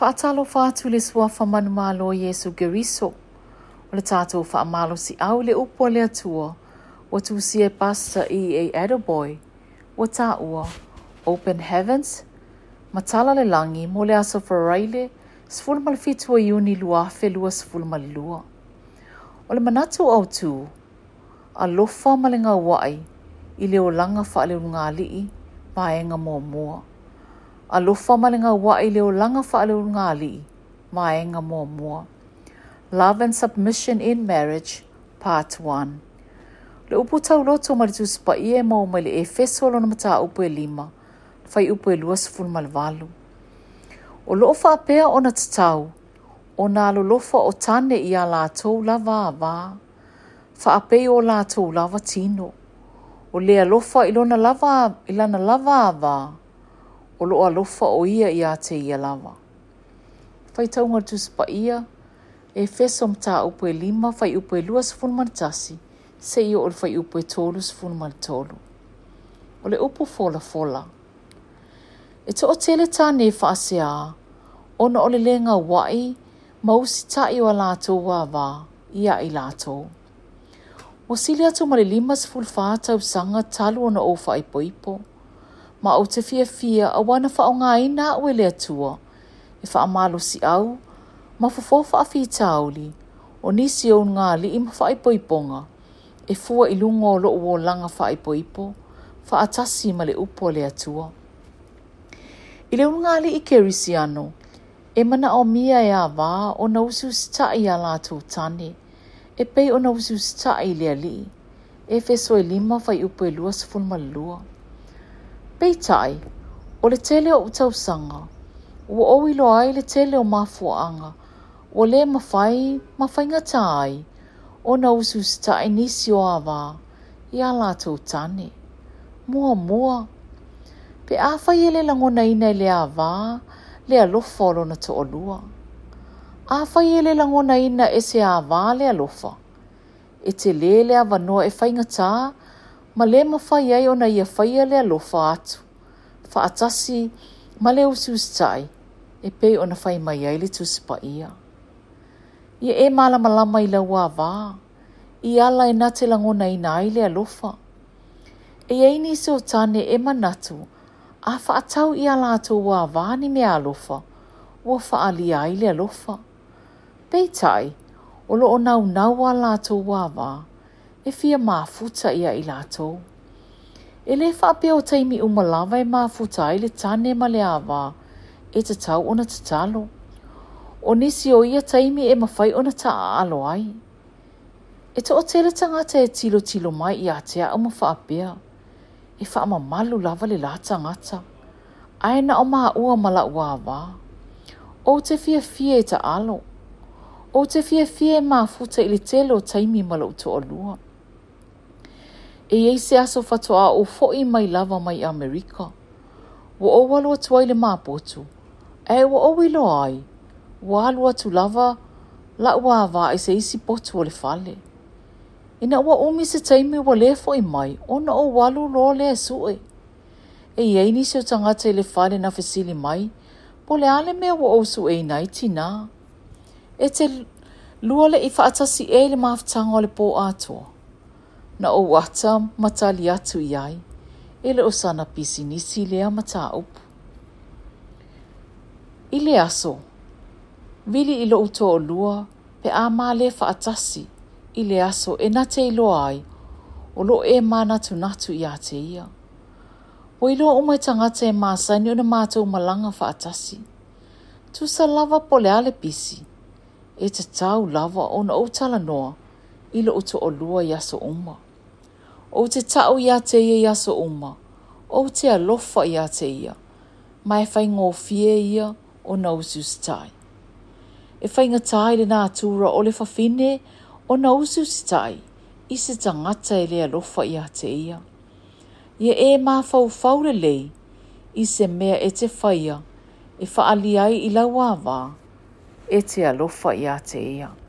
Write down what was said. Fa atu le sua whamanumalo o Yesu Geriso. O le tātou whaamalo si au le upo le atua. O tūsi e pasta i e Adoboy. O tā Open Heavens. Matala le mola mo le aso wharaile. Sfulmal fitua lua felua O le manatu au tū. A lofa malenga wai. I langa le ngālii. Paenga mō a lo whamalinga wa i leo langa wha leo ngā li, ma e nga mua mua. Love and Submission in Marriage, Part 1 Le upu tau loto maritu sipa i e mau mele e fesolo na mata upu e lima, fai upu e lua sifun malvalu. O lofa wha apea o na tatau, o nā lo lofa o tane i a lātou lava a vā, wha apei o lātou lava tino, o lea lofa ilona lava, ilana lava a vā, o loa lofa o ia i a te ia lawa. Fai taunga tuspa ia, e feso mta upo e lima, fai upo e lua sifun manatasi, se i o le fai upo e tolu sifun manatolu. O le upo fola fola. E to o tele ta ne faase a, ona o le lenga wai, mausi ta i o a lato wa ia i lato. O sili atu ma le lima sifun fata usanga talu na o fai poipo. ipo ma o te fia fia a wana wha o ngai nā ue lea tua. E wha amalo si au, ma fofo wha a fita auli, o nisi o ngā li i ma wha poiponga, e fua i lungo o loo o langa wha i poipo, wha a tasi ma le upo lea tua. I leo ngā li i keri si ano, e mana o mia e a wā o na usu sta i a lātou tane, e pei o na usu sta i lea li, e feso e lima fai upo e lua sa fulma lua. lua. Pei tai, o le tele o utausanga, o oilo ai le tele o mafuanga, o le mawhai, mawhai ngata ai, o na usus ta inisio awa, i a lātou tane. Mua mua, pe āwhai e le langona ina le awa, le alofa o lona to olua. Āwhai e le langona ina e se awa le alofa. E te le awa no e whai ngata, e whai ngata, ma le mawhai ai ona ia whai a lea lofa atu. Wha atasi, ma le usu stai, e pe ona whai mai ai le tusipa ia. Ia e malama lama i lau a wā, i ala e nate langona i nai lea lofa. E eini se o tane e manatu, a wha atau i ala ato wā wā ni mea lofa, ua wha ali ai lea lofa. Pei tai, o lo o nau nau ala ato wā wā, e fia mafuta ia i lātou. E le wha apea o teimi umalawa e mafuta ai le tāne ma le awa e te tau ona te talo. O nisi o ia teimi e mawhai ona ta aalo ai. E to o tele tangata e tilo tilo mai i atea o mawha apea. E wha ama malu lava le la tangata. Aena o maa ua mala ua awa. O te fia fia e ta alo. O te fia fia e maa futa ili telo taimi malo uto uto o lua e ei se aso fatoa o foi mai lava mai Amerika. Wa o walo atu ai le mapotu. E wa o wilo ai. Wa alu atu lava la ua ava e se isi potu o le fale. Ina wa omi se taimi wa le foi mai ona o walu lo le sue. E, e ei ni se o tangata i le fale na fesili mai. Po le ale mea wa o su e nai tina. E te lua le i faatasi e le maftanga o le po atoa na o wata matali atu i ele o sana pisi nisi lea mata upu. Ile aso, vili ilo uto o lua, pe a male fa atasi, ile aso e na ilo ai, o lo e mana tu natu i ate ia. O ilo o mai tangata e maasani o na mātou malanga fa atasi. Tu sa lava pole ale pisi, e te tau lava o na utala noa, ilo uto o lua i aso umaa o te tau ia te ia i aso uma, o te alofa ia te ia, mai whai ngō fie ia o nausus tai. E whai tai le nā tūra o le whawhine o nausus tai, i se tangata e le alofa ia te ia. Ia e mā whau whau lei, i se mea e te whaia, e whaali ai i lauā wā, e te alofa ia te ia.